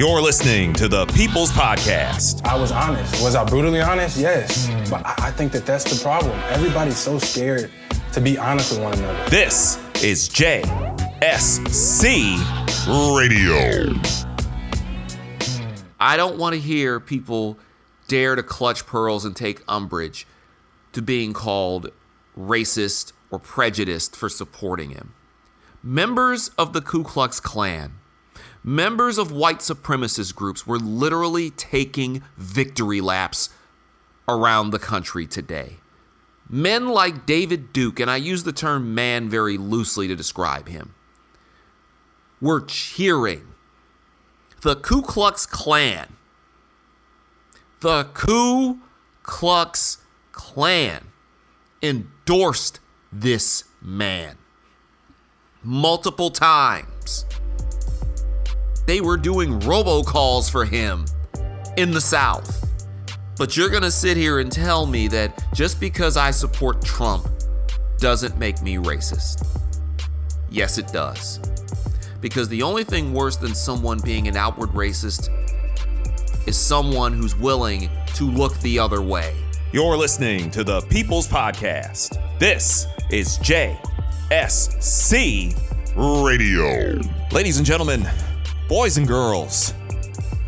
You're listening to the People's Podcast. I was honest. Was I brutally honest? Yes. But I, I think that that's the problem. Everybody's so scared to be honest with one another. This is JSC Radio. I don't want to hear people dare to clutch pearls and take umbrage to being called racist or prejudiced for supporting him. Members of the Ku Klux Klan, members of white supremacist groups were literally taking victory laps around the country today. Men like David Duke, and I use the term man very loosely to describe him, were cheering the Ku Klux Klan. The Ku Klux Klan endorsed this man multiple times. They were doing robocalls for him in the South. But you're going to sit here and tell me that just because I support Trump doesn't make me racist. Yes, it does. Because the only thing worse than someone being an outward racist is someone who's willing to look the other way. You're listening to the People's Podcast. This is JSC Radio. Ladies and gentlemen, boys and girls,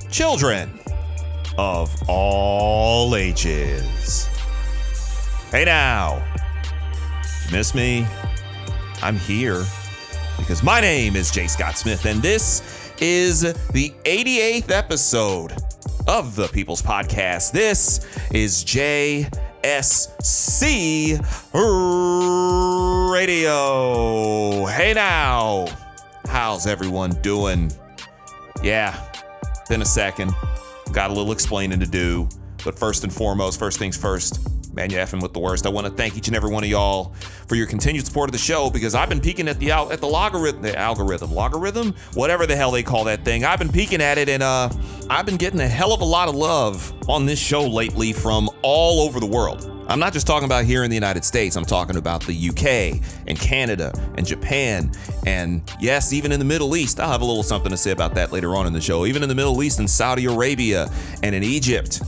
children of all ages. Hey now, miss me? I'm here because my name is Jay Scott Smith, and this is the 88th episode of the People's Podcast. This is JSC Radio. Hey now, how's everyone doing? Yeah, been a second. Got a little explaining to do. But first and foremost, first things first, man, you're effing with the worst. I want to thank each and every one of y'all for your continued support of the show because I've been peeking at the at the logarithm, the algorithm, logarithm, whatever the hell they call that thing. I've been peeking at it, and uh, I've been getting a hell of a lot of love on this show lately from all over the world. I'm not just talking about here in the United States. I'm talking about the UK and Canada and Japan and yes, even in the Middle East. I'll have a little something to say about that later on in the show. Even in the Middle East and Saudi Arabia and in Egypt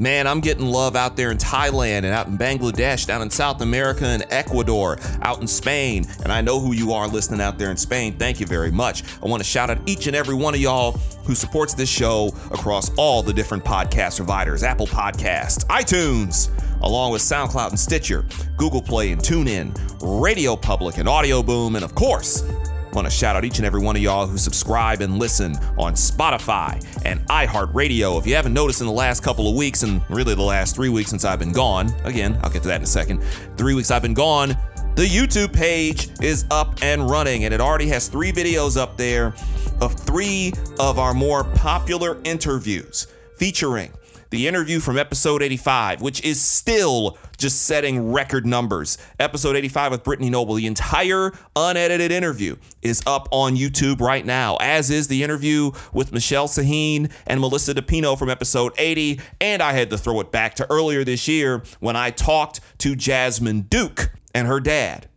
Man, I'm getting love out there in Thailand and out in Bangladesh, down in South America and Ecuador, out in Spain. And I know who you are listening out there in Spain. Thank you very much. I want to shout out each and every one of y'all who supports this show across all the different podcast providers Apple Podcasts, iTunes, along with SoundCloud and Stitcher, Google Play and TuneIn, Radio Public and Audio Boom, and of course, Want to shout out each and every one of y'all who subscribe and listen on Spotify and iHeartRadio. If you haven't noticed in the last couple of weeks, and really the last three weeks since I've been gone, again, I'll get to that in a second. Three weeks I've been gone, the YouTube page is up and running, and it already has three videos up there of three of our more popular interviews featuring the interview from episode 85, which is still just setting record numbers. Episode 85 with Brittany Noble, the entire unedited interview is up on YouTube right now, as is the interview with Michelle Saahene and Melissa DePino from episode 80. And I had to throw it back to earlier this year when I talked to Jasmine Duke and her dad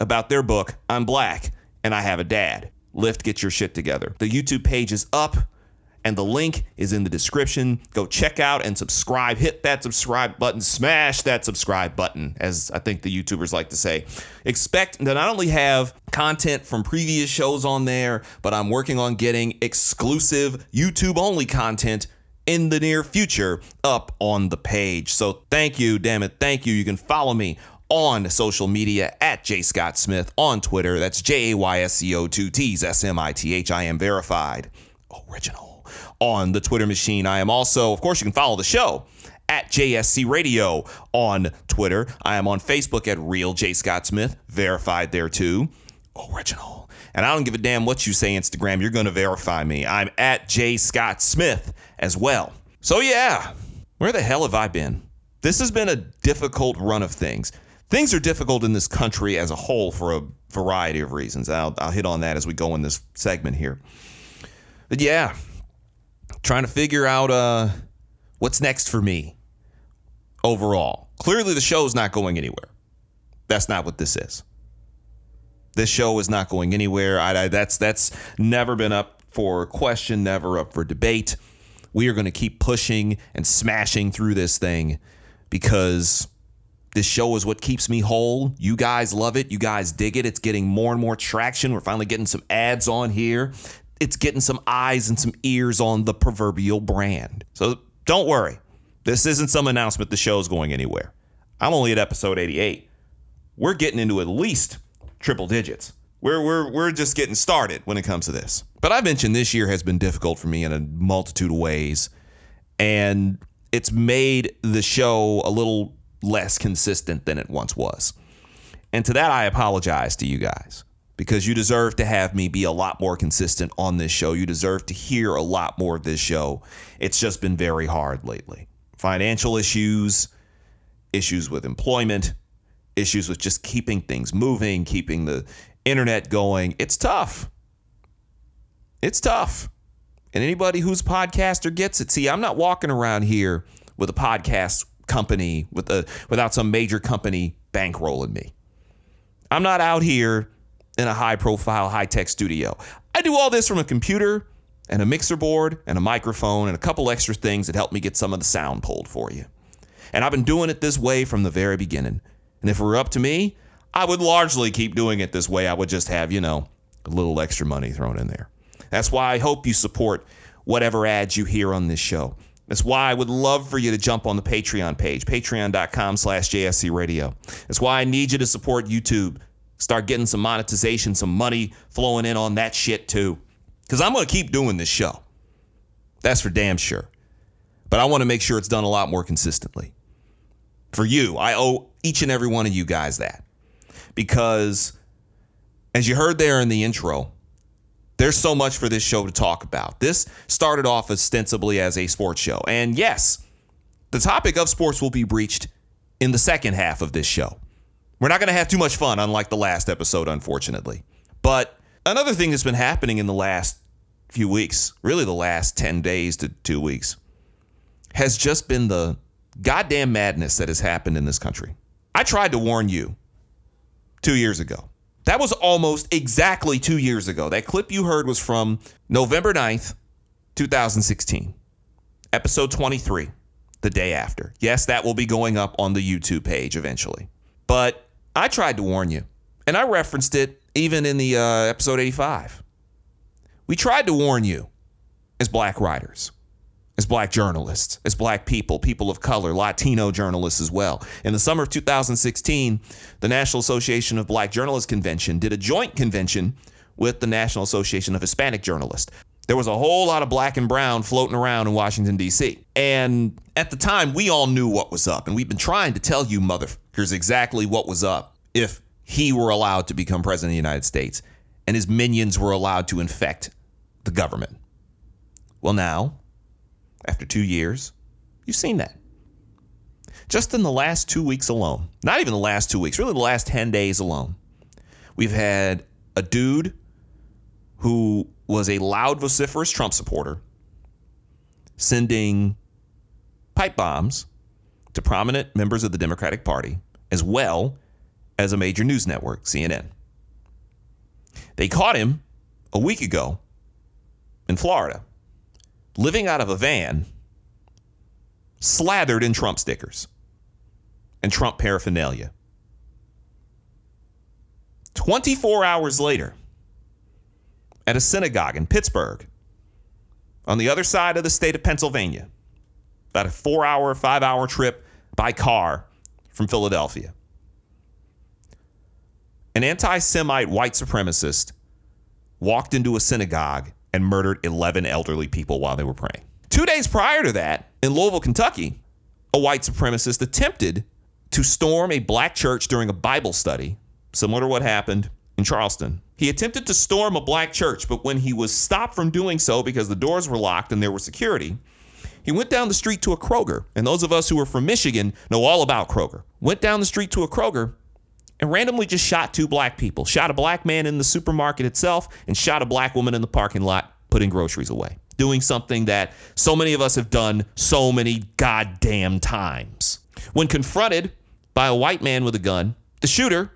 about their book, I'm Black and I Have a Dad. Lift, get your shit together. The YouTube page is up and the link is in the description. Go check out and subscribe. Hit that subscribe button, smash that subscribe button, as I think the YouTubers like to say. Expect to not only have content from previous shows on there, but I'm working on getting exclusive YouTube only content in the near future up on the page. So thank you, damn it, thank you. You can follow me on social media at J Scott Smith on Twitter. That's J A Y S C O 2 T's S M I T H. I am verified. Original on the Twitter machine. I am also, of course, you can follow the show at JSC Radio on Twitter. I am on Facebook at Real J Scott Smith, verified there too. Original. And I don't give a damn what you say, Instagram. You're going to verify me. I'm at J Scott Smith as well. So, yeah, where the hell have I been? This has been a difficult run of things. Things are difficult in this country as a whole for a variety of reasons. I'll, I'll hit on that as we go in this segment here. But yeah, trying to figure out uh, what's next for me overall. Clearly, the show's not going anywhere. That's not what this is. This show is not going anywhere. I, I, that's that's never been up for question, never up for debate. We are going to keep pushing and smashing through this thing because this show is what keeps me whole. You guys love it. You guys dig it. It's getting more and more traction. We're finally getting some ads on here. It's getting some eyes and some ears on the proverbial brand. So don't worry. This isn't some announcement the show's going anywhere. I'm only at episode 88. We're getting into at least triple digits. We're, we're, we're just getting started when it comes to this. But I mentioned this year has been difficult for me in a multitude of ways. And it's made the show a little less consistent than it once was. And to that, I apologize to you guys because you deserve to have me be a lot more consistent on this show. You deserve to hear a lot more of this show. It's just been very hard lately. Financial issues, issues with employment, issues with just keeping things moving, keeping the internet going. It's tough. It's tough. And anybody who's a podcaster gets it. See, I'm not walking around here with a podcast company with a without some major company bankrolling me. I'm not out here in a high profile, high tech studio. I do all this from a computer and a mixer board and a microphone and a couple extra things that help me get some of the sound pulled for you. And I've been doing it this way from the very beginning. And if it were up to me, I would largely keep doing it this way. I would just have, you know, a little extra money thrown in there. That's why I hope you support whatever ads you hear on this show. That's why I would love for you to jump on the Patreon page, patreon.com slash JSC radio. That's why I need you to support YouTube. Start getting some monetization, some money flowing in on that shit too. Because I'm going to keep doing this show. That's for damn sure. But I want to make sure it's done a lot more consistently. For you, I owe each and every one of you guys that. Because as you heard there in the intro, there's so much for this show to talk about. This started off ostensibly as a sports show. And yes, the topic of sports will be breached in the second half of this show. We're not going to have too much fun, unlike the last episode, unfortunately. But another thing that's been happening in the last few weeks, really the last 10 days to two weeks, has just been the goddamn madness that has happened in this country. I tried to warn you two years ago that was almost exactly two years ago. That clip you heard was from November 9th, 2016, episode 23, the day after. Yes, that will be going up on the YouTube page eventually. But I tried to warn you, and I referenced it even in the uh, episode 85. We tried to warn you as black writers as black journalists, as black people, people of color, Latino journalists as well. In the summer of 2016, the National Association of Black Journalists Convention did a joint convention with the National Association of Hispanic Journalists. There was a whole lot of black and brown floating around in Washington, D.C. And at the time, we all knew what was up. And we've been trying to tell you, motherfuckers, exactly what was up if he were allowed to become president of the United States and his minions were allowed to infect the government. Well, now, after two years. You've seen that. Just in the last two weeks alone, not even the last two weeks, really the last 10 days alone, we've had a dude who was a loud, vociferous Trump supporter sending pipe bombs to prominent members of the Democratic Party, as well as a major news network, CNN. They caught him a week ago in Florida living out of a van slathered in Trump stickers and Trump paraphernalia. 24 hours later, at a synagogue in Pittsburgh, on the other side of the state of Pennsylvania, about a four hour, five hour trip by car from Philadelphia. An anti Semite white supremacist walked into a synagogue and murdered 11 elderly people while they were praying. Two days prior to that, in Louisville, Kentucky, a white supremacist attempted to storm a black church during a Bible study, similar to what happened in Charleston. He attempted to storm a black church, but when he was stopped from doing so because the doors were locked and there was security, he went down the street to a Kroger. And those of us who are from Michigan know all about Kroger. Went down the street to a Kroger and randomly just shot two black people. Shot a black man in the supermarket itself and shot a black woman in the parking lot putting groceries away. Doing something that so many of us have done so many goddamn times. When confronted by a white man with a gun, the shooter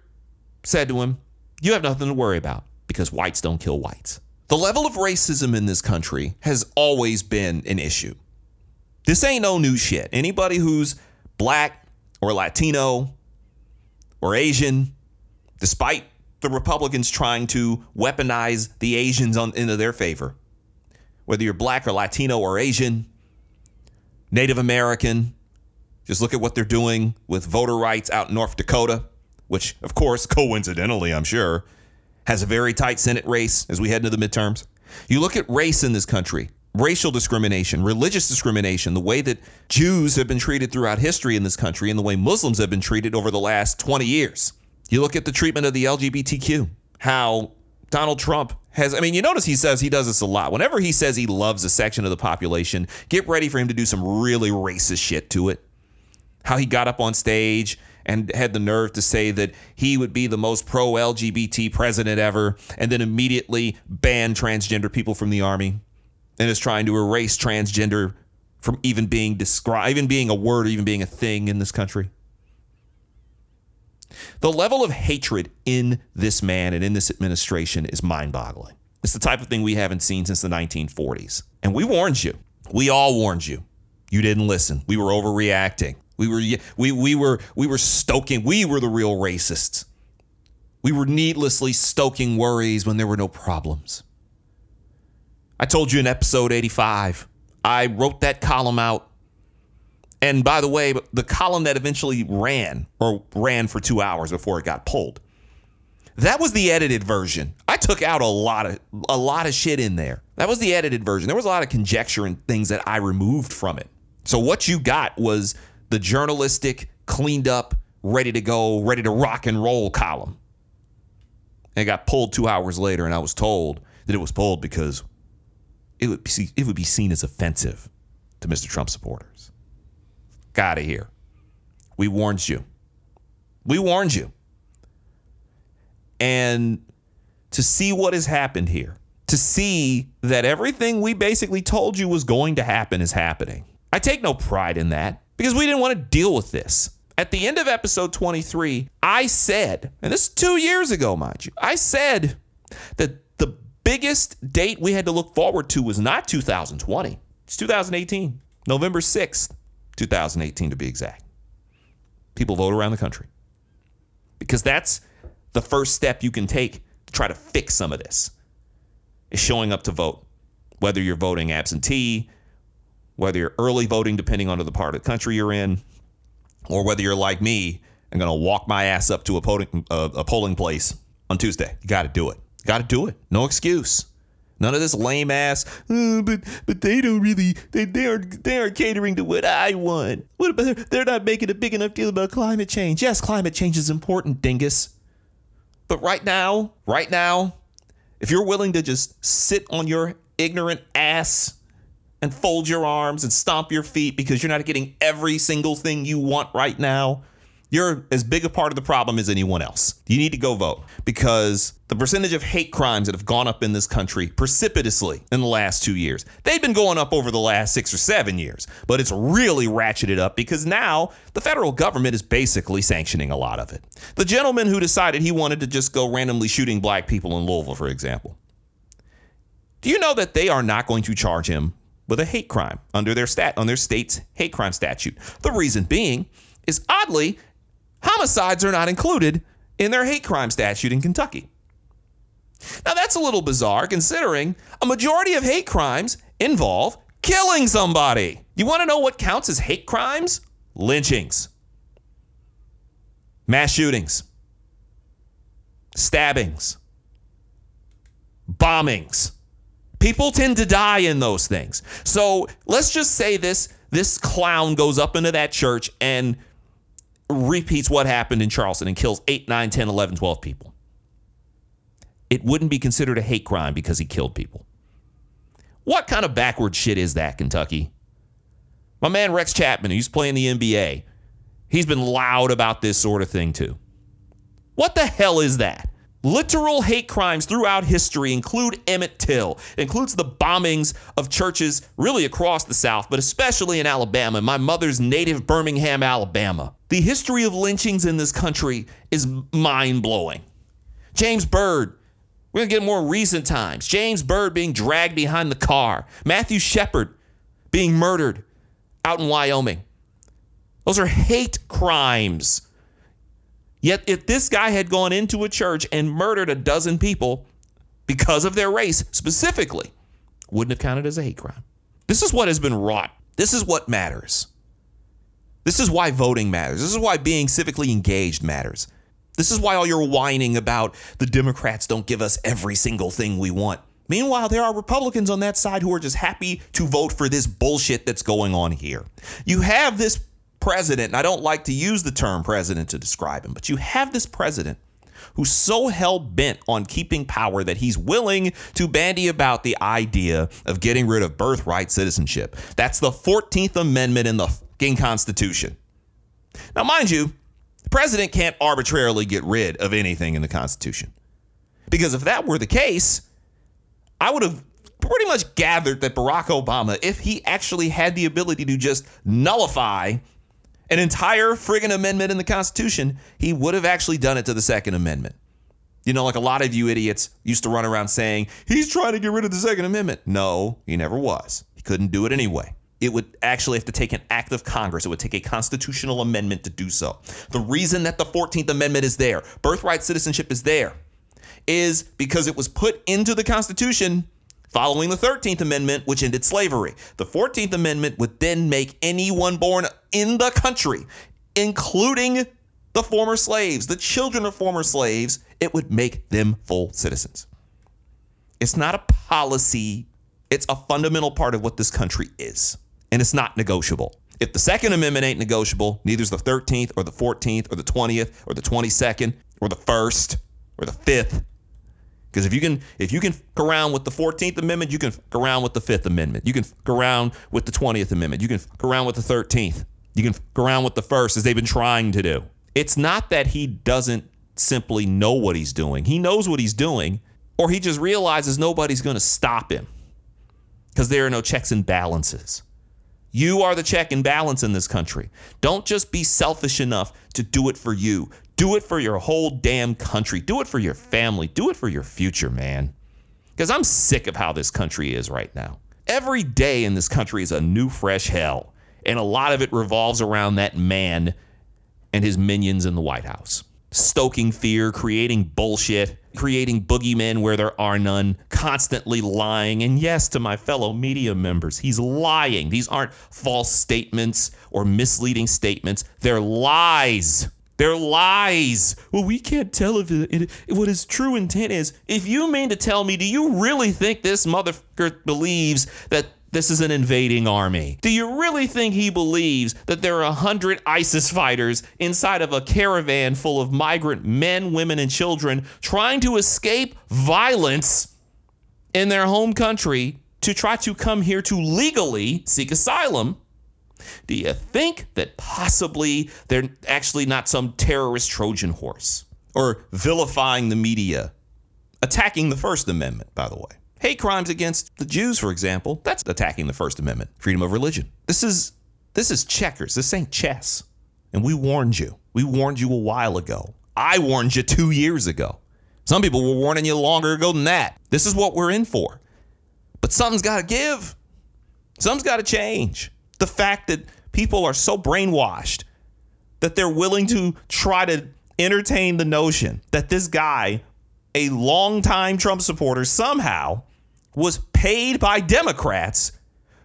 said to him, You have nothing to worry about because whites don't kill whites. The level of racism in this country has always been an issue. This ain't no new shit. Anybody who's black or Latino or Asian, despite the Republicans trying to weaponize the Asians on, into their favor, whether you're black or Latino or Asian, Native American, just look at what they're doing with voter rights out in North Dakota, which, of course, coincidentally, I'm sure, has a very tight Senate race as we head into the midterms. You look at race in this country, racial discrimination, religious discrimination, the way that Jews have been treated throughout history in this country, and the way Muslims have been treated over the last 20 years. You look at the treatment of the LGBTQ, how Donald Trump has, I mean, you notice he says he does this a lot. Whenever he says he loves a section of the population, get ready for him to do some really racist shit to it. How he got up on stage and had the nerve to say that he would be the most pro LGBT president ever, and then immediately ban transgender people from the army and is trying to erase transgender from even being described, even being a word, or even being a thing in this country. The level of hatred in this man and in this administration is mind boggling. It's the type of thing we haven't seen since the 1940s. And we warned you. We all warned you. You didn't listen. We were overreacting. We were we we were we were stoking. We were the real racists. We were needlessly stoking worries when there were no problems. I told you in episode 85. I wrote that column out. And by the way, the column that eventually ran or ran for 2 hours before it got pulled. That was the edited version. I took out a lot of a lot of shit in there. That was the edited version. There was a lot of conjecture and things that I removed from it. So what you got was the journalistic, cleaned up, ready to go, ready to rock and roll column. And it got pulled two hours later, and I was told that it was pulled because it would be, it would be seen as offensive to Mr. Trump supporters. Got to hear. We warned you. We warned you. And to see what has happened here, to see that everything we basically told you was going to happen is happening. I take no pride in that because we didn't want to deal with this. At the end of episode 23, I said, and this is two years ago, mind you, I said that the biggest date we had to look forward to was not 2020, it's 2018, November 6th, 2018 to be exact. People vote around the country because that's the first step you can take to try to fix some of this is showing up to vote, whether you're voting absentee, whether you're early voting, depending on the part of the country you're in, or whether you're like me and going to walk my ass up to a polling, uh, a polling place on Tuesday. You got to do it. Got to do it. No excuse. None of this lame ass. Oh, but but they don't really. They they are they are catering to what I want. What about they're not making a big enough deal about climate change? Yes, climate change is important, dingus. But right now, right now, if you're willing to just sit on your ignorant ass and fold your arms and stomp your feet because you're not getting every single thing you want right now, you're as big a part of the problem as anyone else. You need to go vote because the percentage of hate crimes that have gone up in this country precipitously in the last two years, they've been going up over the last six or seven years, but it's really ratcheted up because now the federal government is basically sanctioning a lot of it. The gentleman who decided he wanted to just go randomly shooting black people in Louisville, for example, do you know that they are not going to charge him with a hate crime under their stat on their state's hate crime statute. The reason being is oddly, homicides are not included in their hate crime statute in Kentucky. Now that's a little bizarre considering a majority of hate crimes involve killing somebody. You want to know what counts as hate crimes? Lynchings, mass shootings, stabbings, bombings. People tend to die in those things. So let's just say this this clown goes up into that church and repeats what happened in Charleston and kills 8, 9, 10, 11, 12 people. It wouldn't be considered a hate crime because he killed people. What kind of backward shit is that, Kentucky? My man Rex Chapman, who's playing the NBA, he's been loud about this sort of thing too. What the hell is that? Literal hate crimes throughout history include Emmett Till. Includes the bombings of churches really across the South, but especially in Alabama, my mother's native Birmingham, Alabama. The history of lynchings in this country is mind blowing. James Byrd, We're going to get more recent times. James Byrd being dragged behind the car. Matthew Shepard being murdered out in Wyoming. Those are hate crimes. Yet, if this guy had gone into a church and murdered a dozen people because of their race specifically, wouldn't have counted as a hate crime. This is what has been wrought. This is what matters. This is why voting matters. This is why being civically engaged matters. This is why all your whining about the Democrats don't give us every single thing we want. Meanwhile, there are Republicans on that side who are just happy to vote for this bullshit that's going on here. You have this president, and I don't like to use the term president to describe him, but you have this president who's so hell bent on keeping power that he's willing to bandy about the idea of getting rid of birthright citizenship. That's the 14th Amendment in the fucking Constitution. Now, mind you, the president can't arbitrarily get rid of anything in the Constitution. Because if that were the case, I would have pretty much gathered that Barack Obama, if he actually had the ability to just nullify an entire friggin' amendment in the Constitution, he would have actually done it to the Second Amendment. You know, like a lot of you idiots used to run around saying, he's trying to get rid of the Second Amendment. No, he never was. He couldn't do it anyway. It would actually have to take an act of Congress. It would take a constitutional amendment to do so. The reason that the 14th Amendment is there, birthright citizenship is there, is because it was put into the Constitution following the 13th Amendment, which ended slavery. The 14th Amendment would then make anyone born in the country, including the former slaves, the children of former slaves, it would make them full citizens. It's not a policy, it's a fundamental part of what this country is, and it's not negotiable. If the Second Amendment ain't negotiable, neither is the 13th or the 14th or the 20th or the 22nd or the 1st or the 5th. Because if you can if you can fuck around with the 14th Amendment, you can fuck around with the 5th Amendment. You can fuck around with the 20th Amendment. You can fuck around with the 13th. You can fuck around with the first as they've been trying to do. It's not that he doesn't simply know what he's doing. He knows what he's doing, or he just realizes nobody's going to stop him because there are no checks and balances. You are the check and balance in this country. Don't just be selfish enough to do it for you. Do it for your whole damn country. Do it for your family. Do it for your future, man. Because I'm sick of how this country is right now. Every day in this country is a new, fresh hell. And a lot of it revolves around that man and his minions in the White House. Stoking fear, creating bullshit, creating boogeymen where there are none, constantly lying. And yes, to my fellow media members, he's lying. These aren't false statements or misleading statements, they're lies. They're lies. Well, we can't tell if it, it, what his true intent is. If you mean to tell me, do you really think this motherfucker believes that this is an invading army? Do you really think he believes that there are a hundred ISIS fighters inside of a caravan full of migrant men, women, and children trying to escape violence in their home country to try to come here to legally seek asylum? Do you think that possibly they're actually not some terrorist Trojan horse? Or vilifying the media, attacking the First Amendment, by the way. Hate crimes against the Jews, for example, that's attacking the First Amendment, freedom of religion. This is this is checkers. This ain't chess. And we warned you. We warned you a while ago. I warned you two years ago. Some people were warning you longer ago than that. This is what we're in for. But something's got to give. Something's got to change. The fact that people are so brainwashed that they're willing to try to entertain the notion that this guy, a longtime Trump supporter, somehow was paid by Democrats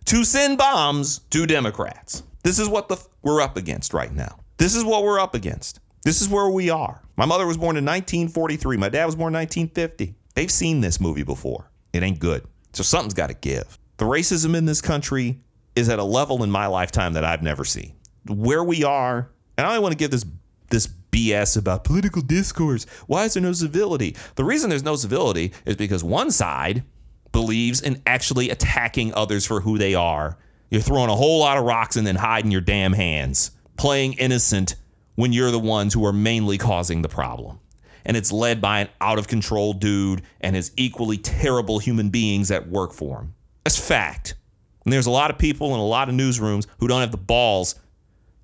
to send bombs to Democrats. This is what the we're up against right now. This is what we're up against. This is where we are. My mother was born in 1943. My dad was born in 1950. They've seen this movie before. It ain't good. So something's got to give. The racism in this country is at a level in my lifetime that I've never seen. Where we are, and I want to give this this BS about political discourse. Why is there no civility? The reason there's no civility is because one side believes in actually attacking others for who they are. You're throwing a whole lot of rocks and then hiding your damn hands, playing innocent when you're the ones who are mainly causing the problem. And it's led by an out of control dude and his equally terrible human beings that work for him. That's fact. And there's a lot of people in a lot of newsrooms who don't have the balls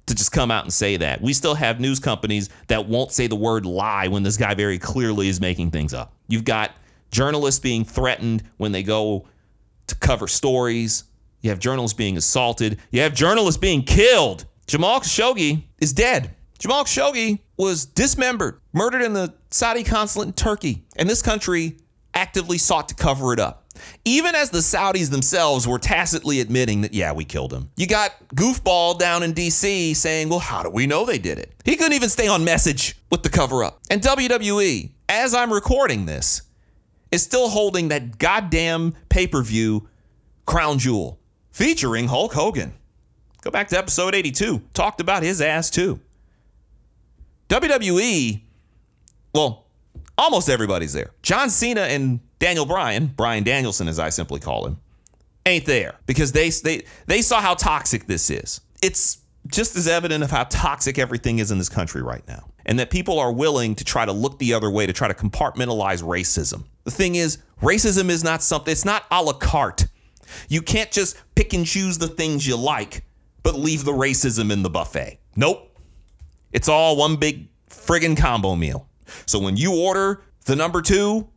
to just come out and say that. We still have news companies that won't say the word lie when this guy very clearly is making things up. You've got journalists being threatened when they go to cover stories. You have journalists being assaulted. You have journalists being killed. Jamal Khashoggi is dead. Jamal Khashoggi was dismembered, murdered in the Saudi consulate in Turkey, and this country actively sought to cover it up. Even as the Saudis themselves were tacitly admitting that, yeah, we killed him. You got Goofball down in DC saying, well, how do we know they did it? He couldn't even stay on message with the cover up. And WWE, as I'm recording this, is still holding that goddamn pay per view crown jewel featuring Hulk Hogan. Go back to episode 82, talked about his ass too. WWE, well, almost everybody's there. John Cena and Daniel Bryan, Bryan Danielson as I simply call him, ain't there because they they they saw how toxic this is. It's just as evident of how toxic everything is in this country right now. And that people are willing to try to look the other way to try to compartmentalize racism. The thing is, racism is not something, it's not a la carte. You can't just pick and choose the things you like, but leave the racism in the buffet. Nope. It's all one big friggin' combo meal. So when you order the number two,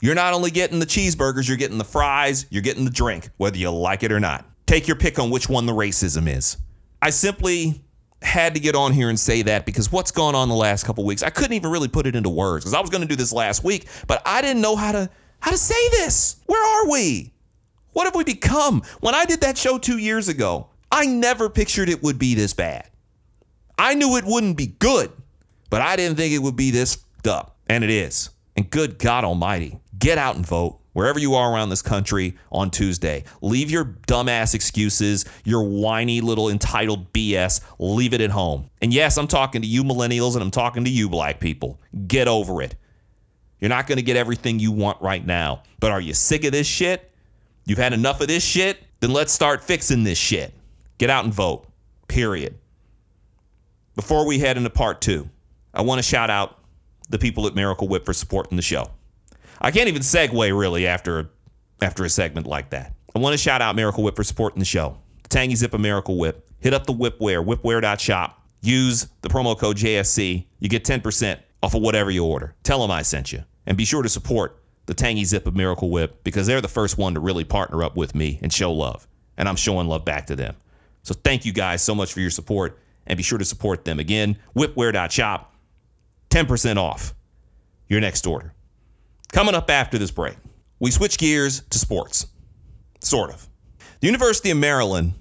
you're not only getting the cheeseburgers, you're getting the fries, you're getting the drink, whether you like it or not. Take your pick on which one the racism is. I simply had to get on here and say that because what's gone on the last couple weeks, I couldn't even really put it into words because I was going to do this last week, but I didn't know how to how to say this. Where are we? What have we become? When I did that show 2 years ago, I never pictured it would be this bad. I knew it wouldn't be good, but I didn't think it would be this up, and it is. And good God Almighty, get out and vote wherever you are around this country on Tuesday. Leave your dumbass excuses, your whiny little entitled BS, leave it at home. And yes, I'm talking to you millennials and I'm talking to you black people. Get over it. You're not going to get everything you want right now. But are you sick of this shit? You've had enough of this shit? Then let's start fixing this shit. Get out and vote. Period. Before we head into part two, I want to shout out the people at Miracle Whip for supporting the show. I can't even segue really after after a segment like that. I want to shout out Miracle Whip for supporting the show. The Tangy Zip of Miracle Whip. Hit up the Whipware, whipware.shop. Use the promo code JSC. You get 10% off of whatever you order. Tell them I sent you. And be sure to support the Tangy Zip of Miracle Whip because they're the first one to really partner up with me and show love. And I'm showing love back to them. So thank you guys so much for your support. And be sure to support them again. Whipware.shop. 10% off your next order. Coming up after this break, we switch gears to sports. Sort of. The University of Maryland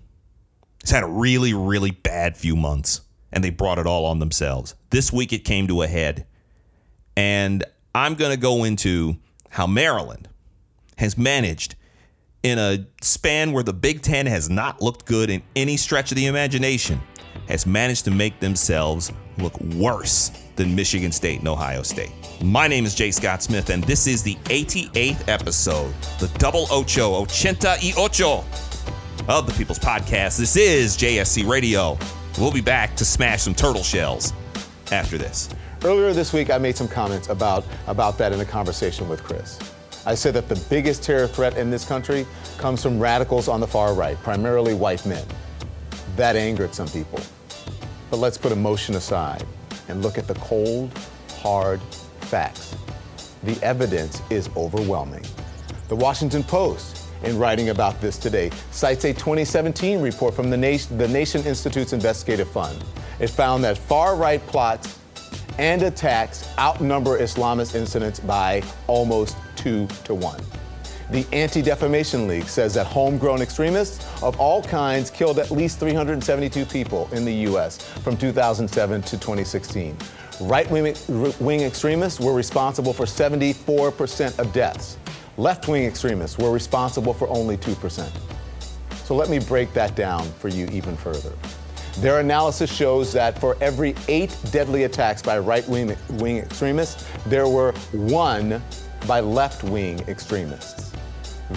has had a really, really bad few months, and they brought it all on themselves. This week it came to a head, and I'm going to go into how Maryland has managed in a span where the Big Ten has not looked good in any stretch of the imagination, has managed to make themselves look worse than Michigan State and Ohio State. My name is Jay Scott Smith, and this is the 88th episode, the double ocho, ochenta y ocho of the People's Podcast. This is JSC Radio. We'll be back to smash some turtle shells after this. Earlier this week, I made some comments about, about that in a conversation with Chris. I said that the biggest terror threat in this country comes from radicals on the far right, primarily white men. That angered some people. But let's put emotion aside and look at the cold, hard facts. The evidence is overwhelming. The Washington Post, in writing about this today, cites a 2017 report from the Nation, the Nation Institute's Investigative Fund. It found that far right plots and attacks outnumber Islamist incidents by almost two to one. The Anti Defamation League says that homegrown extremists of all kinds killed at least 372 people in the U.S. from 2007 to 2016. Right wing extremists were responsible for 74% of deaths. Left wing extremists were responsible for only 2%. So let me break that down for you even further. Their analysis shows that for every eight deadly attacks by right wing extremists, there were one by left wing extremists.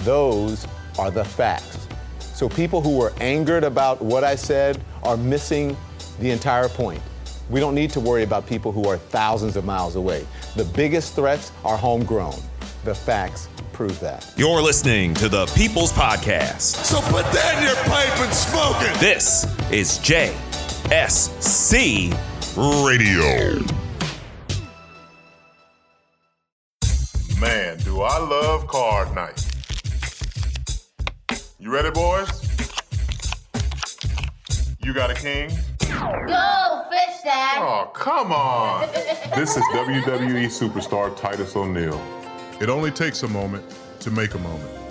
Those are the facts. So people who were angered about what I said are missing the entire point. We don't need to worry about people who are thousands of miles away. The biggest threats are homegrown. The facts prove that. You're listening to the People's Podcast. So put that in your pipe and smoke it. This is JSC Radio. Man, do I love card night. You ready, boys? You got a king? Go, fish dad. Oh, come on. this is WWE superstar Titus O'Neil. It only takes a moment to make a moment.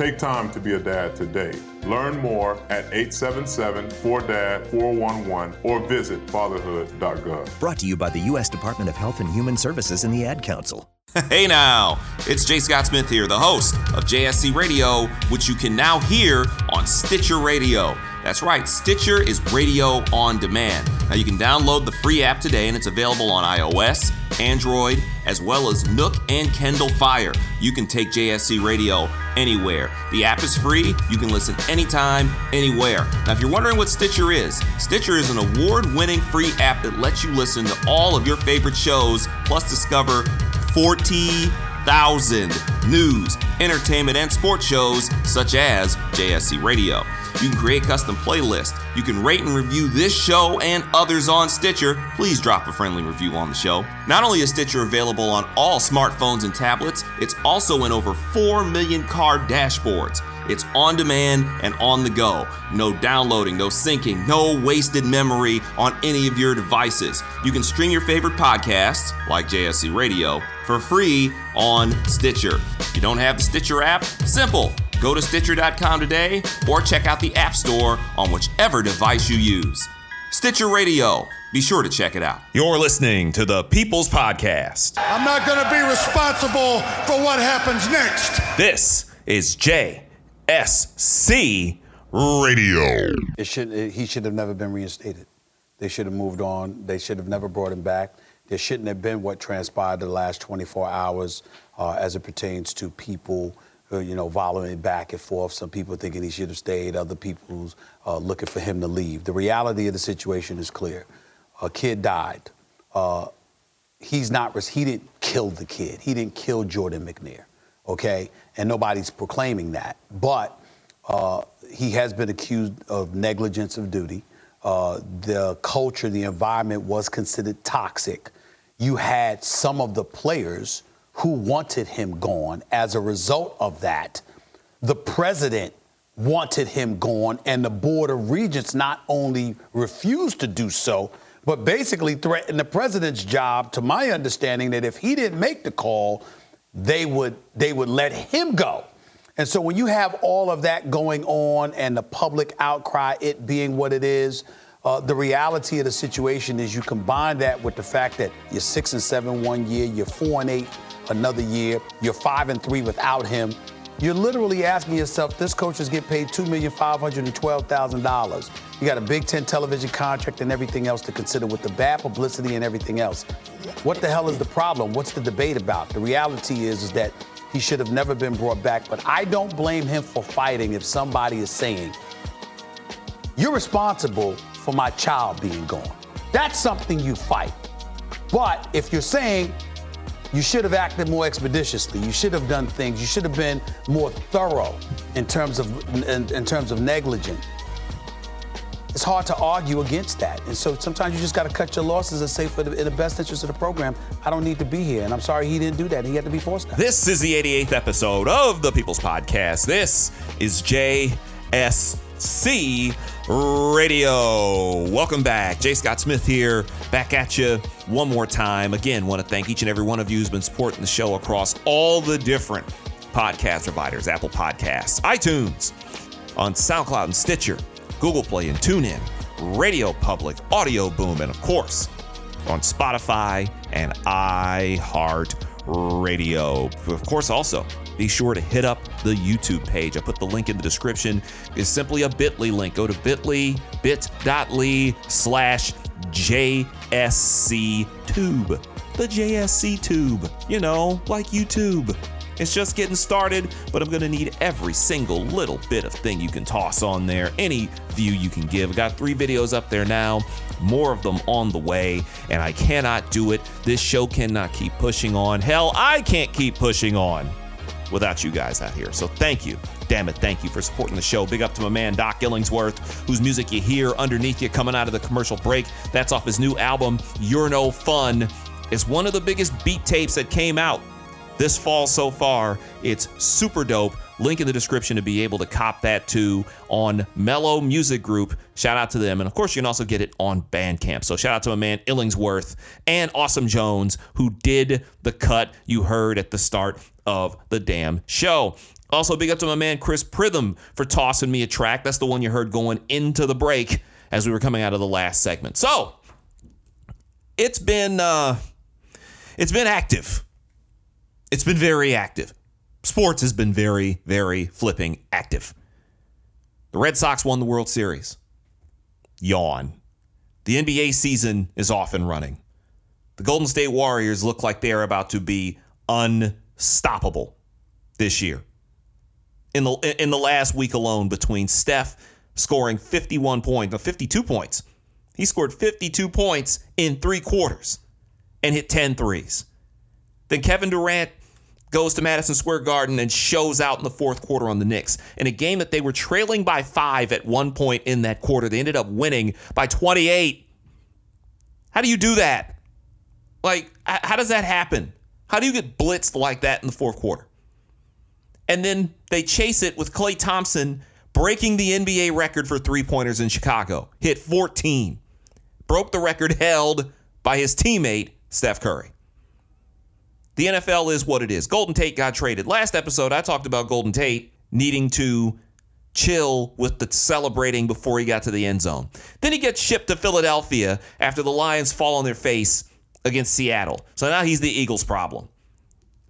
Take time to be a dad today. Learn more at 877-4DAD-411 or visit fatherhood.gov. Brought to you by the U.S. Department of Health and Human Services and the Ad Council. Hey now, it's J. Scott Smith here, the host of JSC Radio, which you can now hear on Stitcher Radio. That's right, Stitcher is radio on demand. Now you can download the free app today and it's available on iOS, Android, as well as Nook and Kindle Fire. You can take JSC Radio anywhere. The app is free, you can listen anytime, anywhere. Now, if you're wondering what Stitcher is, Stitcher is an award winning free app that lets you listen to all of your favorite shows, plus discover 40,000 news, entertainment, and sports shows such as JSC Radio. You can create custom playlists. You can rate and review this show and others on Stitcher. Please drop a friendly review on the show. Not only is Stitcher available on all smartphones and tablets, it's also in over 4 million car dashboards. It's on demand and on the go. No downloading, no syncing, no wasted memory on any of your devices. You can stream your favorite podcasts, like JSC Radio, for free on Stitcher. If you don't have the Stitcher app, simple. Go to Stitcher.com today or check out the App Store on whichever device you use. Stitcher Radio. Be sure to check it out. You're listening to the People's Podcast. I'm not going to be responsible for what happens next. This is JSC Radio. It should, it, he should have never been reinstated. They should have moved on. They should have never brought him back. There shouldn't have been what transpired the last 24 hours uh, as it pertains to people, you know, volleying back and forth. Some people thinking he should have stayed. Other people uh, looking for him to leave. The reality of the situation is clear. A kid died. Uh, he's not. He didn't kill the kid. He didn't kill Jordan McNair. Okay, and nobody's proclaiming that. But uh, he has been accused of negligence of duty. Uh, the culture, the environment was considered toxic. You had some of the players who wanted him gone. As a result of that, the president wanted him gone, and the Board of Regents not only refused to do so, but basically threatened the president's job, to my understanding, that if he didn't make the call, they would they would let him go. And so when you have all of that going on and the public outcry, it being what it is, uh, the reality of the situation is you combine that with the fact that you're six and seven one year, you're four and eight another year, you're five and three without him. You're literally asking yourself, this coach is getting paid $2,512,000. You got a Big Ten television contract and everything else to consider with the bad publicity and everything else. What the hell is the problem? What's the debate about? The reality is, is that he should have never been brought back, but I don't blame him for fighting if somebody is saying, you're responsible for my child being gone. That's something you fight. But if you're saying you should have acted more expeditiously, you should have done things, you should have been more thorough in terms of in, in terms of negligent. It's hard to argue against that. And so sometimes you just got to cut your losses and say, for the, in the best interest of the program, I don't need to be here. And I'm sorry he didn't do that. He had to be forced out. This is the 88th episode of the People's Podcast. This is JSC Radio. Welcome back. J. Scott Smith here, back at you one more time. Again, want to thank each and every one of you who's been supporting the show across all the different podcast providers Apple Podcasts, iTunes, on SoundCloud and Stitcher, Google Play and TuneIn, Radio Public, Audio Boom, and of course, on Spotify and iHeart Radio. Of course, also be sure to hit up the YouTube page. I put the link in the description. It's simply a bit.ly link. Go to bit.ly, bit.ly slash JSC Tube. The JSC Tube. You know, like YouTube. It's just getting started, but I'm to need every single little bit of thing you can toss on there, any view you can give. I got three videos up there now, more of them on the way, and I cannot do it. This show cannot keep pushing on. Hell, I can't keep pushing on without you guys out here. So thank you. Damn it, thank you for supporting the show. Big up to my man Doc Illingsworth, whose music you hear underneath you coming out of the commercial break. That's off his new album, You're No Fun. It's one of the biggest beat tapes that came out this fall so far. It's super dope. Link in the description to be able to cop that too on Mellow Music Group. Shout out to them. And of course, you can also get it on Bandcamp. So shout out to my man Illingsworth and Awesome Jones, who did the cut you heard at the start of the damn show. Also, big up to my man Chris Pritham for tossing me a track. That's the one you heard going into the break as we were coming out of the last segment. So it's been uh it's been active. It's been very active. Sports has been very, very flipping active. The Red Sox won the World Series. Yawn. The NBA season is off and running. The Golden State Warriors look like they are about to be unstoppable this year. In the in the last week alone, between Steph scoring 51 points, no, 52 points, he scored 52 points in three quarters and hit 10 threes. Then Kevin Durant goes to Madison Square Garden and shows out in the fourth quarter on the Knicks. In a game that they were trailing by five at one point in that quarter, they ended up winning by 28. How do you do that? Like, how does that happen? How do you get blitzed like that in the fourth quarter? And then they chase it with Klay Thompson breaking the NBA record for three pointers in Chicago. Hit 14. Broke the record held by his teammate, Steph Curry. The NFL is what it is. Golden Tate got traded. Last episode, I talked about Golden Tate needing to chill with the celebrating before he got to the end zone. Then he gets shipped to Philadelphia after the Lions fall on their face against Seattle. So now he's the Eagles' problem.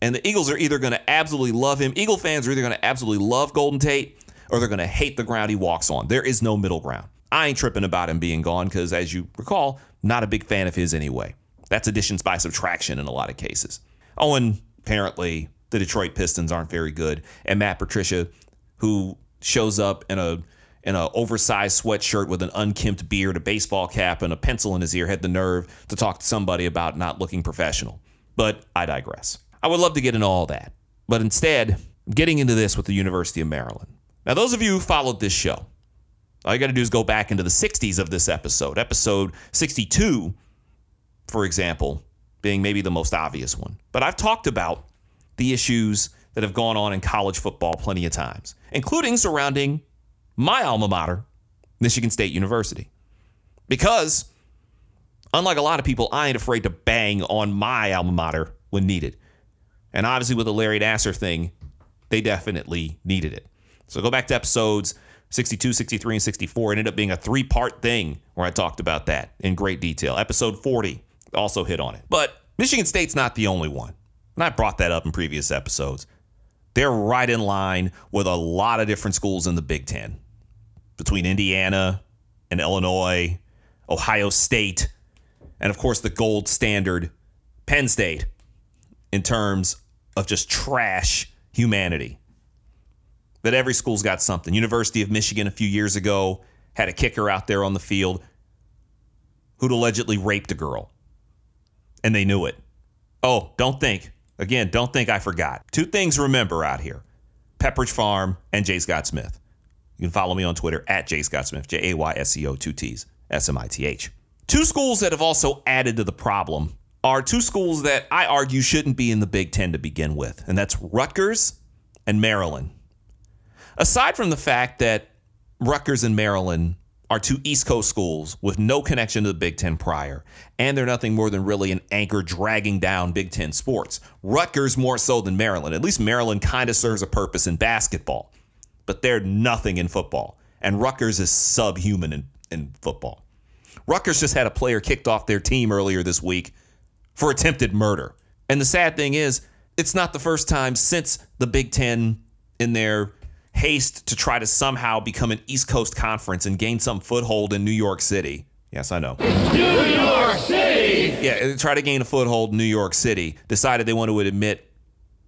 And the Eagles are either going to absolutely love him. Eagle fans are either going to absolutely love Golden Tate or they're going to hate the ground he walks on. There is no middle ground. I ain't tripping about him being gone because, as you recall, not a big fan of his anyway. That's additions by subtraction in a lot of cases. And apparently the Detroit Pistons aren't very good. And Matt Patricia, who shows up in a in an oversized sweatshirt with an unkempt beard, a baseball cap, and a pencil in his ear, had the nerve to talk to somebody about not looking professional. But I digress. I would love to get into all that. But instead, I'm getting into this with the University of Maryland. Now, those of you who followed this show, all you got to do is go back into the 60s of this episode. Episode 62, for example, being maybe the most obvious one. But I've talked about the issues that have gone on in college football plenty of times, including surrounding my alma mater, Michigan State University. Because, unlike a lot of people, I ain't afraid to bang on my alma mater when needed. And obviously, with the Larry Nassar thing, they definitely needed it. So go back to episodes 62, 63, and 64. It ended up being a three part thing where I talked about that in great detail. Episode 40 also hit on it. But Michigan State's not the only one. And I brought that up in previous episodes. They're right in line with a lot of different schools in the Big Ten between Indiana and Illinois, Ohio State, and of course the gold standard, Penn State, in terms of just trash humanity. But every school's got something. University of Michigan a few years ago had a kicker out there on the field who'd allegedly raped a girl. And they knew it. Oh, don't think. Again, don't think I forgot. Two things remember out here Pepperidge Farm and J. Scott Smith. You can follow me on Twitter at J. Scott Smith, J A Y S C O, two T's, S M I T H. Two schools that have also added to the problem are two schools that I argue shouldn't be in the Big Ten to begin with, and that's Rutgers and Maryland. Aside from the fact that Rutgers and Maryland are two East Coast schools with no connection to the Big Ten prior, and they're nothing more than really an anchor dragging down Big Ten sports. Rutgers more so than Maryland. At least Maryland kind of serves a purpose in basketball, but they're nothing in football. And Rutgers is subhuman in, in football. Rutgers just had a player kicked off their team earlier this week for attempted murder. And the sad thing is, it's not the first time since the Big Ten in their haste to try to somehow become an East Coast conference and gain some foothold in New York City. Yes, I know. New York City! Yeah, try to gain a foothold in New York City. Decided they wanted to admit,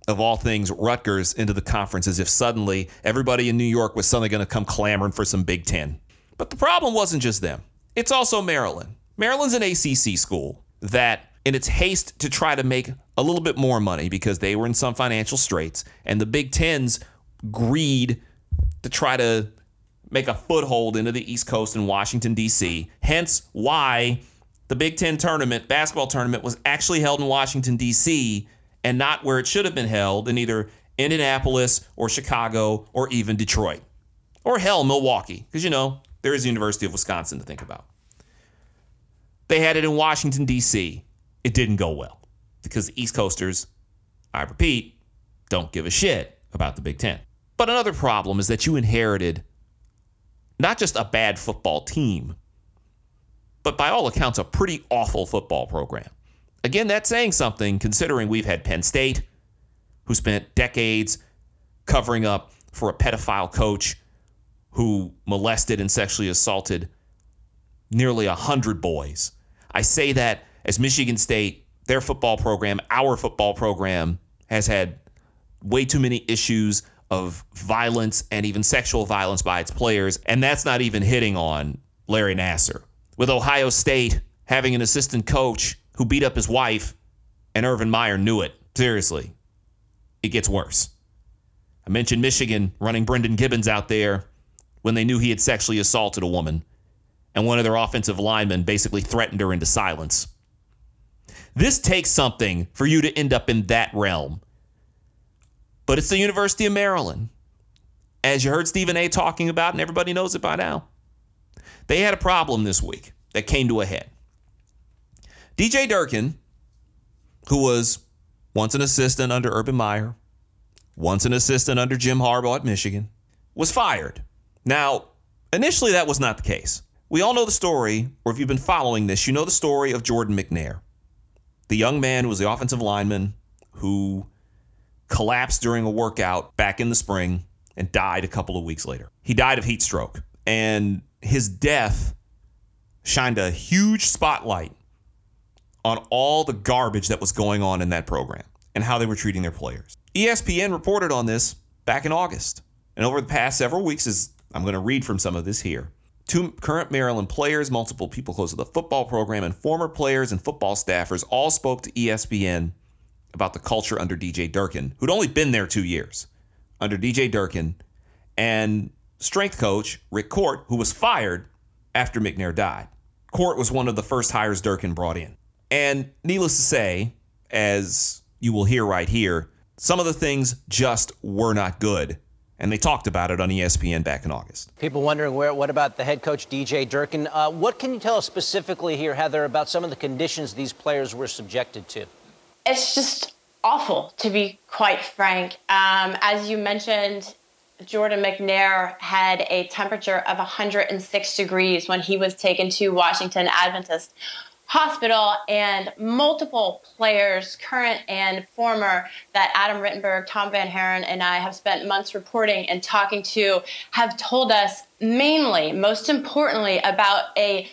of all things, Rutgers into the conference as if suddenly everybody in New York was suddenly going to come clamoring for some Big Ten. But the problem wasn't just them, it's also Maryland. Maryland's an ACC school that, in its haste to try to make a little bit more money because they were in some financial straits, and the Big Ten's greed to try to make a foothold into the East Coast in Washington, D.C. Hence why the Big Ten tournament, basketball tournament, was actually held in Washington, D.C. and not where it should have been held in either Indianapolis or Chicago or even Detroit. Or hell, Milwaukee, because you know, there is the University of Wisconsin to think about. They had it in Washington, D.C. It didn't go well because the East Coasters, I repeat, don't give a shit about the Big Ten. But another problem is that you inherited not just a bad football team, but by all accounts, a pretty awful football program. Again, that's saying something considering we've had Penn State, who spent decades covering up for a pedophile coach who molested and sexually assaulted nearly 100 boys. I say that as Michigan State, their football program, our football program, has had way too many issues of violence and even sexual violence by its players. And that's not even hitting on Larry Nassar. With Ohio State having an assistant coach who beat up his wife, and Urban Meyer knew it. Seriously, it gets worse. I mentioned Michigan running Brendan Gibbons out there when they knew he had sexually assaulted a woman, and one of their offensive linemen basically threatened her into silence. This takes something for you to end up in that realm. But it's the University of Maryland. As you heard Stephen A talking about, and everybody knows it by now. They had a problem this week that came to a head. DJ Durkin, who was once an assistant under Urban Meyer, once an assistant under Jim Harbaugh at Michigan, was fired. Now, initially that was not the case. We all know the story, or if you've been following this, you know the story of Jordan McNair, the young man who was the offensive lineman who collapsed during a workout back in the spring and died a couple of weeks later. He died of heat stroke, and his death shined a huge spotlight on all the garbage that was going on in that program and how they were treating their players. ESPN reported on this back in August. And over the past several weeks, as I'm going to read from some of this here. Two current Maryland players, multiple people close to the football program, and former players and football staffers all spoke to ESPN about the culture under DJ Durkin, who'd only been there two years. Under DJ Durkin and strength coach Rick Court, who was fired after McNair died. Court was one of the first hires Durkin brought in. And needless to say, as you will hear right here, some of the things just were not good. And they talked about it on ESPN back in August. People wondering where, what about the head coach, DJ Durkin? Uh, what can you tell us specifically here, Heather, about some of the conditions these players were subjected to? It's just awful, to be quite frank. Um, as you mentioned, Jordan McNair had a temperature of 106 degrees when he was taken to Washington Adventist Hospital, and multiple players, current and former, that Adam Rittenberg, Tom VanHaaren, and I have spent months reporting and talking to, have told us mainly, most importantly, about a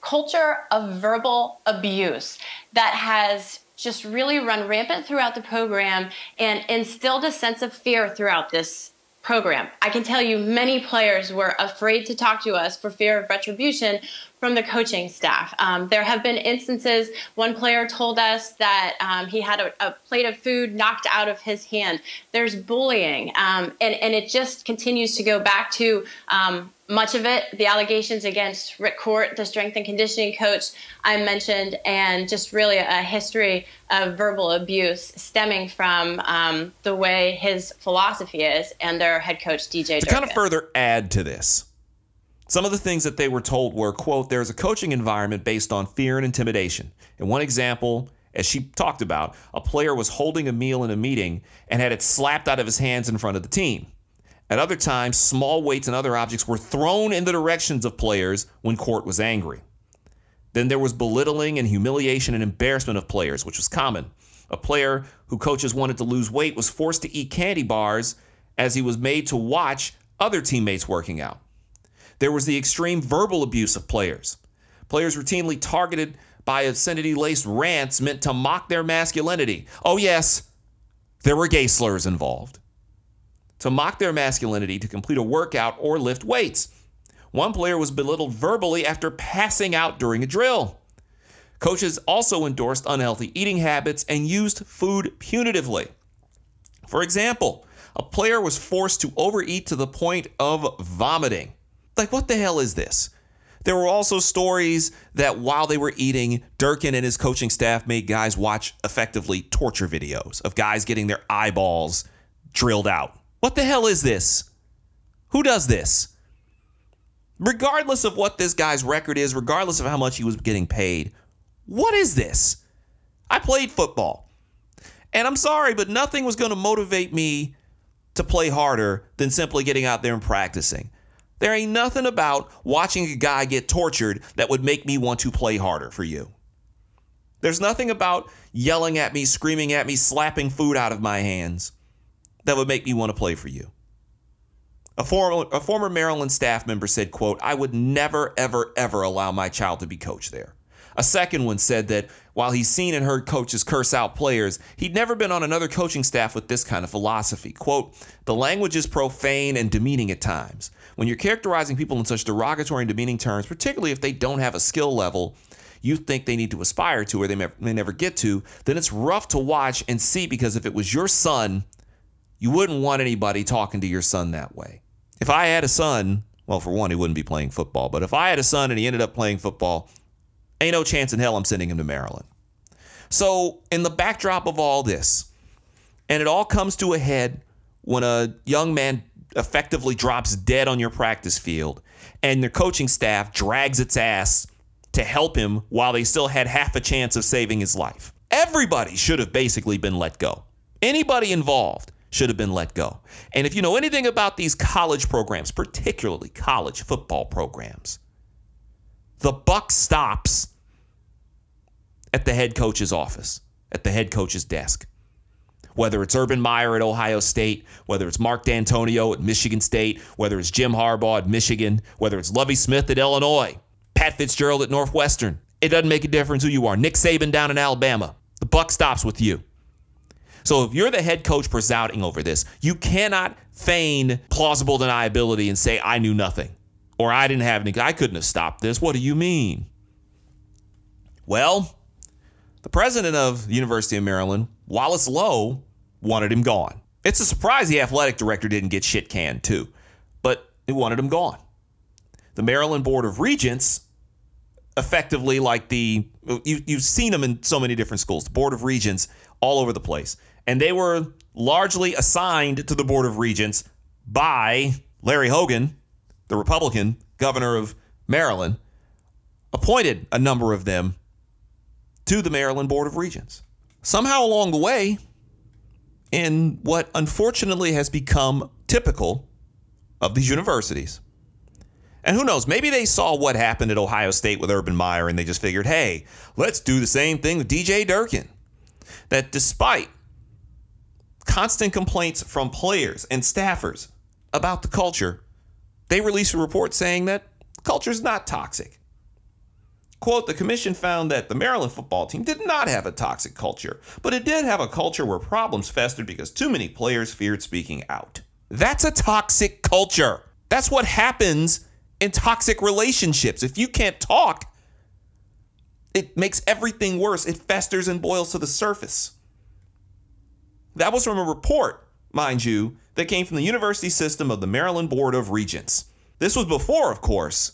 culture of verbal abuse that has just really run rampant throughout the program and instilled a sense of fear throughout this program. I can tell you many players were afraid to talk to us for fear of retribution from the coaching staff. Um, there have been instances, one player told us that um, he had a, a, plate of food knocked out of his hand. There's bullying, um, and, and it just continues to go back to um, much of it, the allegations against Rick Court, the strength and conditioning coach I mentioned, and just really a history of verbal abuse stemming from um, the way his philosophy is and their head coach, DJ To Durkin. kind of further add to this, some of the things that they were told were, quote, there's a coaching environment based on fear and intimidation. In one example, as she talked about, a player was holding a meal in a meeting and had it slapped out of his hands in front of the team. At other times, small weights and other objects were thrown in the directions of players when Court was angry. Then there was belittling and humiliation and embarrassment of players, which was common. A player who coaches wanted to lose weight was forced to eat candy bars as he was made to watch other teammates working out. There was the extreme verbal abuse of players. Players routinely targeted by obscenity laced rants meant to mock their masculinity. Oh, yes, there were gay slurs involved to mock their masculinity to complete a workout or lift weights. One player was belittled verbally after passing out during a drill. Coaches also endorsed unhealthy eating habits and used food punitively. For example, a player was forced to overeat to the point of vomiting. Like, what the hell is this? There were also stories that while they were eating, Durkin and his coaching staff made guys watch effectively torture videos of guys getting their eyeballs drilled out. What the hell is this? Who does this? Regardless of what this guy's record is, regardless of how much he was getting paid, what is this? I played football. And I'm sorry, but nothing was going to motivate me to play harder than simply getting out there and practicing. There ain't nothing about watching a guy get tortured that would make me want to play harder for you. There's nothing about yelling at me, screaming at me, slapping food out of my hands that would make me want to play for you. A former, a former Maryland staff member said, quote, I would never, ever, ever allow my child to be coached there. A second one said that while he's seen and heard coaches curse out players, he'd never been on another coaching staff with this kind of philosophy. Quote, the language is profane and demeaning at times. When you're characterizing people in such derogatory and demeaning terms, particularly if they don't have a skill level you think they need to aspire to or they may, may never get to, then it's rough to watch and see because if it was your son, you wouldn't want anybody talking to your son that way. If I had a son, well, for one, he wouldn't be playing football, but if I had a son and he ended up playing football, ain't no chance in hell I'm sending him to Maryland. So, in the backdrop of all this, and it all comes to a head when a young man effectively drops dead on your practice field and their coaching staff drags its ass to help him while they still had half a chance of saving his life. Everybody should have basically been let go. Anybody involved should have been let go. And if you know anything about these college programs, particularly college football programs, the buck stops at the head coach's office, at the head coach's desk. Whether it's Urban Meyer at Ohio State, whether it's Mark Dantonio at Michigan State, whether it's Jim Harbaugh at Michigan, whether it's Lovie Smith at Illinois, Pat Fitzgerald at Northwestern, it doesn't make a difference who you are. Nick Saban down in Alabama, the buck stops with you. So if you're the head coach presiding over this, you cannot feign plausible deniability and say I knew nothing or I didn't have any. I couldn't have stopped this. What do you mean? Well, the president of the University of Maryland, Wallace Loh, wanted him gone. It's a surprise the athletic director didn't get shit canned too, but it wanted him gone. The Maryland Board of Regents, effectively like the you, you've seen them in so many different schools, the Board of Regents all over the place, and they were largely assigned to the Board of Regents by Larry Hogan, the Republican governor of Maryland, appointed a number of them to the Maryland Board of Regents. Somehow along the way, in what unfortunately has become typical of these universities, and who knows, maybe they saw what happened at Ohio State with Urban Meyer and they just figured, hey, let's do the same thing with DJ Durkin. That despite constant complaints from players and staffers about the culture, they released a report saying that culture is not toxic. Quote, the commission found that the Maryland football team did not have a toxic culture, but it did have a culture where problems festered because too many players feared speaking out. That's a toxic culture. That's what happens in toxic relationships. If you can't talk, it makes everything worse. It festers and boils to the surface. That was from a report, mind you, that came from the university system of the Maryland Board of Regents. This was before, of course,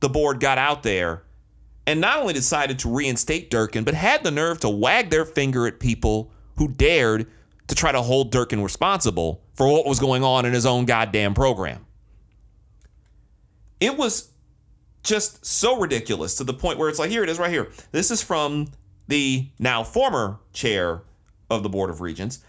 the board got out there and not only decided to reinstate Durkin, but had the nerve to wag their finger at people who dared to try to hold Durkin responsible for what was going on in his own goddamn program. It was just so ridiculous to the point where it's like, here it is right here. This is from the now former chair of the Board of Regents.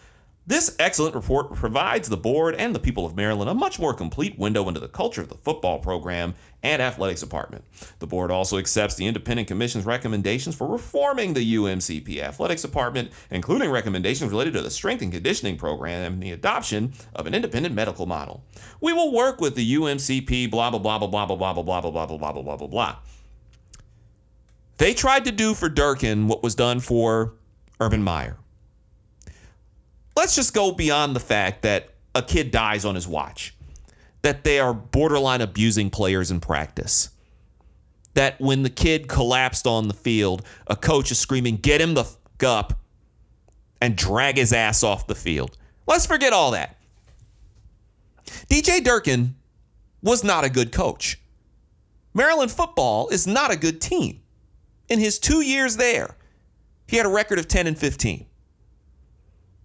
This excellent report provides the board and the people of Maryland a much more complete window into the culture of the football program and athletics department. The board also accepts the independent commission's recommendations for reforming the UMCP athletics department, including recommendations related to the strength and conditioning program and the adoption of an independent medical model. We will work with the UMCP blah blah blah blah blah blah blah blah blah blah blah blah blah blah blah blah. They tried to do for Durkin what was done for Urban Meyer let's just go beyond the fact that a kid dies on his watch, that they are borderline abusing players in practice. That when the kid collapsed on the field, a coach is screaming, Get him the f up and drag his ass off the field. Let's forget all that. DJ Durkin was not a good coach. Maryland football is not a good team. In his two years there, he had a record of 10 and 15.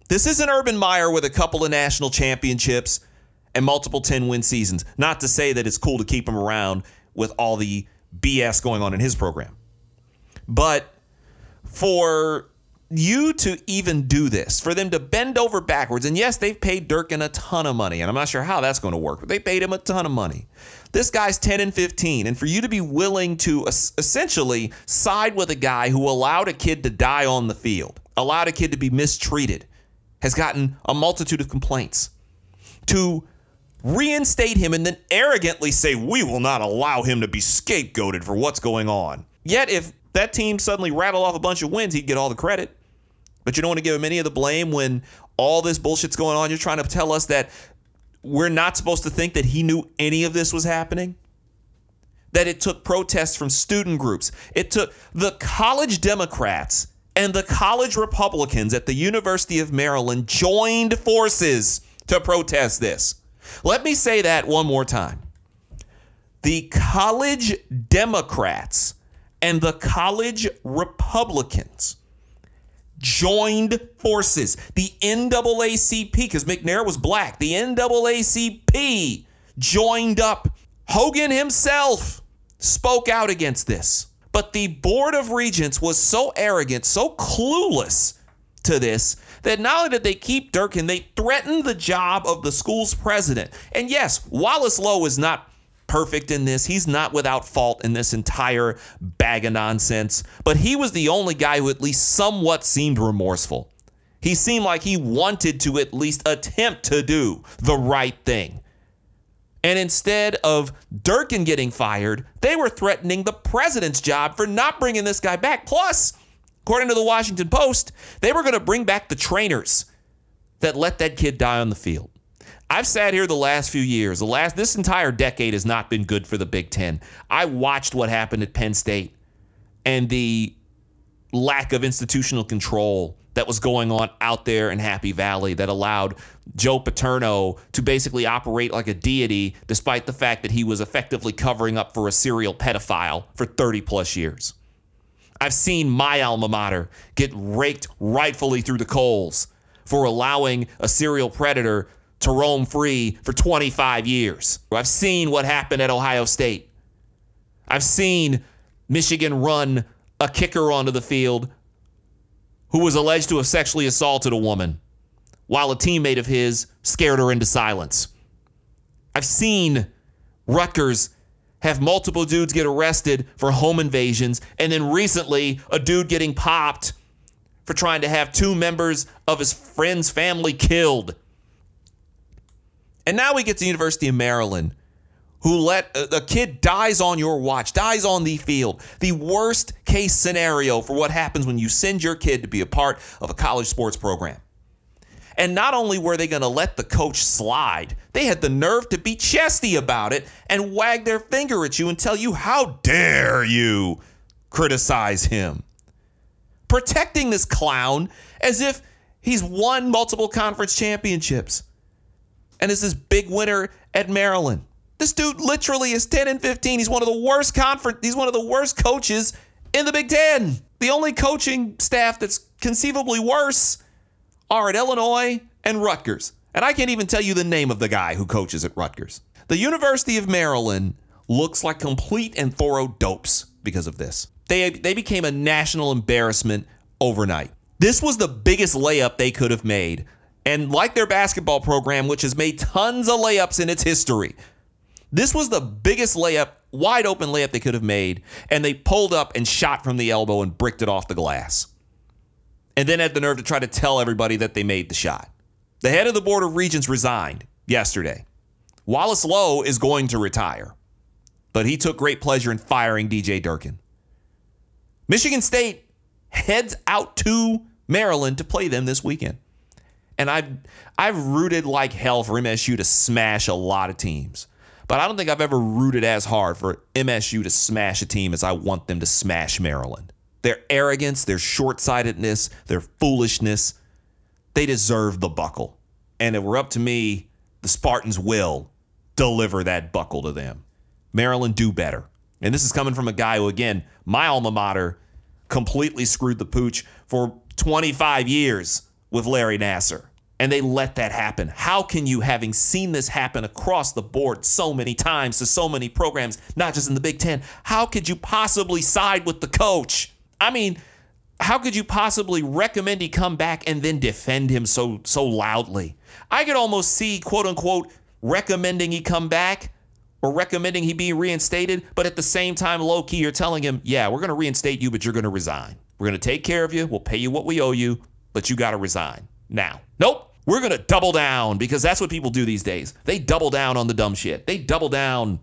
This isn't Urban Meyer with a couple of national championships and multiple 10 win seasons. Not to say that it's cool to keep him around with all the BS going on in his program. But for you to even do this, for them to bend over backwards, and yes, they've paid Durkin a ton of money, and I'm not sure how that's going to work, but they paid him a ton of money. This guy's 10 and 15, and for you to be willing to essentially side with a guy who allowed a kid to die on the field, allowed a kid to be mistreated, has gotten a multitude of complaints, to reinstate him and then arrogantly say, We will not allow him to be scapegoated for what's going on. Yet, if that team suddenly rattled off a bunch of wins, he'd get all the credit. But you don't want to give him any of the blame when all this bullshit's going on. You're trying to tell us that we're not supposed to think that he knew any of this was happening? That it took protests from student groups. It took the college Democrats and the college Republicans at the University of Maryland joined forces to protest this. Let me say that one more time. The college Democrats and the college Republicans joined forces. The NAACP, because McNair was black, the NAACP joined up. Hogan himself spoke out against this. But the Board of Regents was so arrogant, so clueless to this, that not only did they keep Durkin, they threatened the job of the school's president. And yes, Wallace Loh is not perfect in this. He's not without fault in this entire bag of nonsense, but he was the only guy who at least somewhat seemed remorseful. He seemed like he wanted to at least attempt to do the right thing. And instead of Durkin getting fired, they were threatening the president's job for not bringing this guy back. Plus, according to the Washington Post, they were going to bring back the trainers that let that kid die on the field. I've sat here the last few years. The last this entire decade has not been good for the Big 10. I watched what happened at Penn State and the lack of institutional control that was going on out there in Happy Valley that allowed Joe Paterno to basically operate like a deity despite the fact that he was effectively covering up for a serial pedophile for 30 plus years. I've seen my alma mater get raked rightfully through the coals for allowing a serial predator to roam free for 25 years. I've seen what happened at Ohio State. I've seen Michigan run a kicker onto the field who was alleged to have sexually assaulted a woman while a teammate of his scared her into silence. I've seen Rutgers have multiple dudes get arrested for home invasions, and then recently a dude getting popped for trying to have two members of his friend's family killed. And now we get to the University of Maryland, who let uh, a, a, kid dies on your watch, dies on the field. The worst case scenario for what happens when you send your kid to be a part of a college sports program. And not only were they going to let the coach slide, they had the nerve to be chesty about it and wag their finger at you and tell you, How dare you criticize him? Protecting this clown as if he's won multiple conference championships and is this big winner at Maryland. This dude literally is 10 and 15. He's one of the worst conference, he's one of the worst coaches in the Big Ten. The only coaching staff that's conceivably worse are at Illinois and Rutgers. And I can't even tell you the name of the guy who coaches at Rutgers. The University of Maryland looks like complete and thorough dopes because of this. They, they became a national embarrassment overnight. This was the biggest layup they could have made and like their basketball program, which has made tons of layups in its history, this was the biggest layup, wide open layup they could have made. And they pulled up and shot from the elbow and bricked it off the glass. And then had the nerve to try to tell everybody that they made the shot. The head of the Board of Regents resigned yesterday. Wallace Loh is going to retire, but he took great pleasure in firing DJ Durkin. Michigan State heads out to Maryland to play them this weekend. And I've I've rooted like hell for MSU to smash a lot of teams. But I don't think I've ever rooted as hard for MSU to smash a team as I want them to smash Maryland. Their arrogance, their short-sightedness, their foolishness, they deserve the buckle. And if it were up to me, the Spartans will deliver that buckle to them. Maryland, do better. And this is coming from a guy who, again, my alma mater completely screwed the pooch for 25 years with Larry Nassar. And they let that happen. How can you, having seen this happen across the board so many times to so many programs, not just in the Big Ten, how could you possibly side with the coach? I mean, how could you possibly recommend he come back and then defend him so so loudly? I could almost see quote unquote recommending he come back or recommending he be reinstated, but at the same time, low key, you're telling him, yeah, we're going to reinstate you, but you're going to resign. We're going to take care of you. We'll pay you what we owe you, but you got to resign now. Nope. We're going to double down because that's what people do these days. They double down on the dumb shit. They double down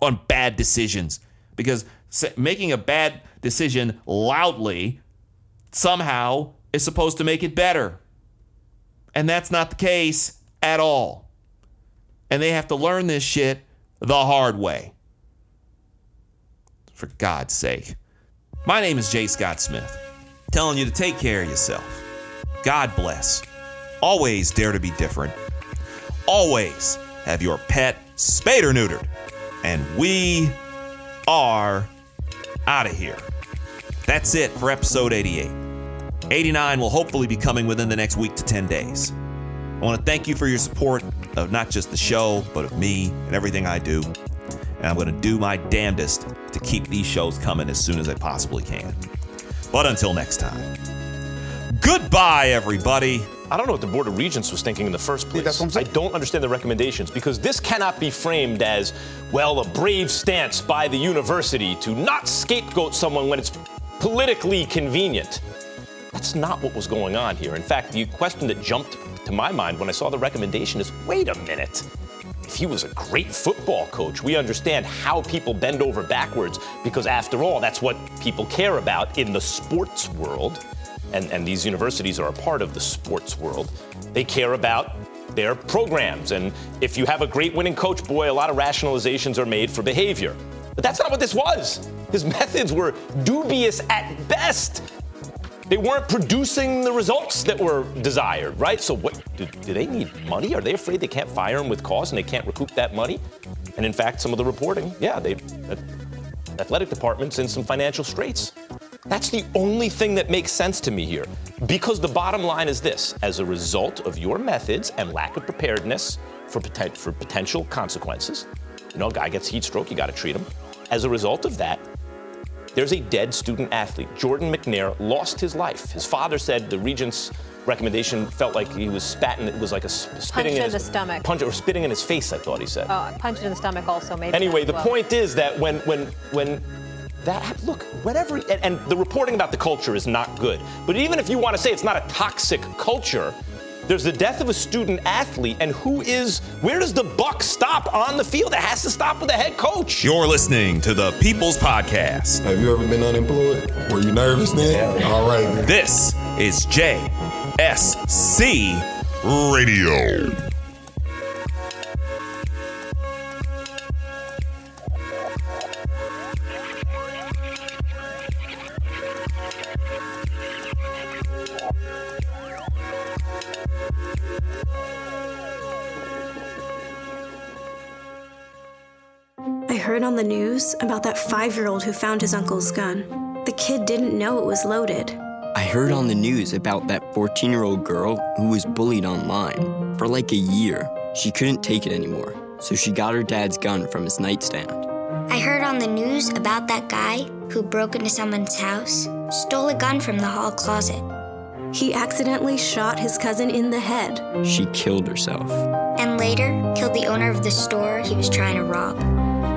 on bad decisions because making a bad decision loudly somehow is supposed to make it better. And that's not the case at all. And they have to learn this shit the hard way. For God's sake. My name is Jay Scott Smith, telling you to take care of yourself. God bless. Always dare to be different. Always have your pet spayed or neutered. And we are out of here. That's it for episode 88. 89 will hopefully be coming within the next week to 10 days. I want to thank you for your support of not just the show, but of me and everything I do. And I'm going to do my damnedest to keep these shows coming as soon as I possibly can. But until next time, goodbye, everybody. I don't know what the Board of Regents was thinking in the first place. Yeah, I don't understand the recommendations because this cannot be framed as, well, a brave stance by the university to not scapegoat someone when it's politically convenient. That's not what was going on here. In fact, the question that jumped to my mind when I saw the recommendation is wait a minute. If he was a great football coach, we understand how people bend over backwards because, after all, that's what people care about in the sports world. And, and these universities are a part of the sports world. They care about their programs. And if you have a great winning coach, boy, a lot of rationalizations are made for behavior. But that's not what this was. His methods were dubious at best. They weren't producing the results that were desired, right? So, what do, do, they need money? Are they afraid they can't fire him with cause and they can't recoup that money? And in fact, some of the reporting, yeah, they uh, athletic departments in some financial straits. That's the only thing that makes sense to me here. Because the bottom line is this as a result of your methods and lack of preparedness for, poten- for potential consequences, you know, a guy gets heat stroke, you got to treat him. As a result of that, there's a dead student athlete. Jordan McNair lost his life. His father said the regent's recommendation felt like he was spatting. It was like a spitting punch in, his the stomach. Punch or spitting in his face. I thought he said. Oh, in the stomach also maybe. Anyway, the well. point is that when when when that look whatever and, and the reporting about the culture is not good. But even if you want to say it's not a toxic culture. There's the death of a student athlete, and who is, where does the buck stop on the field? It has to stop with the head coach. You're listening to the People's Podcast. Have you ever been unemployed? Were you nervous then? All right. Then. This is JSC Radio. News about that five year old who found his uncle's gun. The kid didn't know it was loaded. I heard on the news about that 14 year old girl who was bullied online for like a year. She couldn't take it anymore, so she got her dad's gun from his nightstand. I heard on the news about that guy who broke into someone's house, stole a gun from the hall closet. He accidentally shot his cousin in the head. She killed herself. And later, killed the owner of the store he was trying to rob.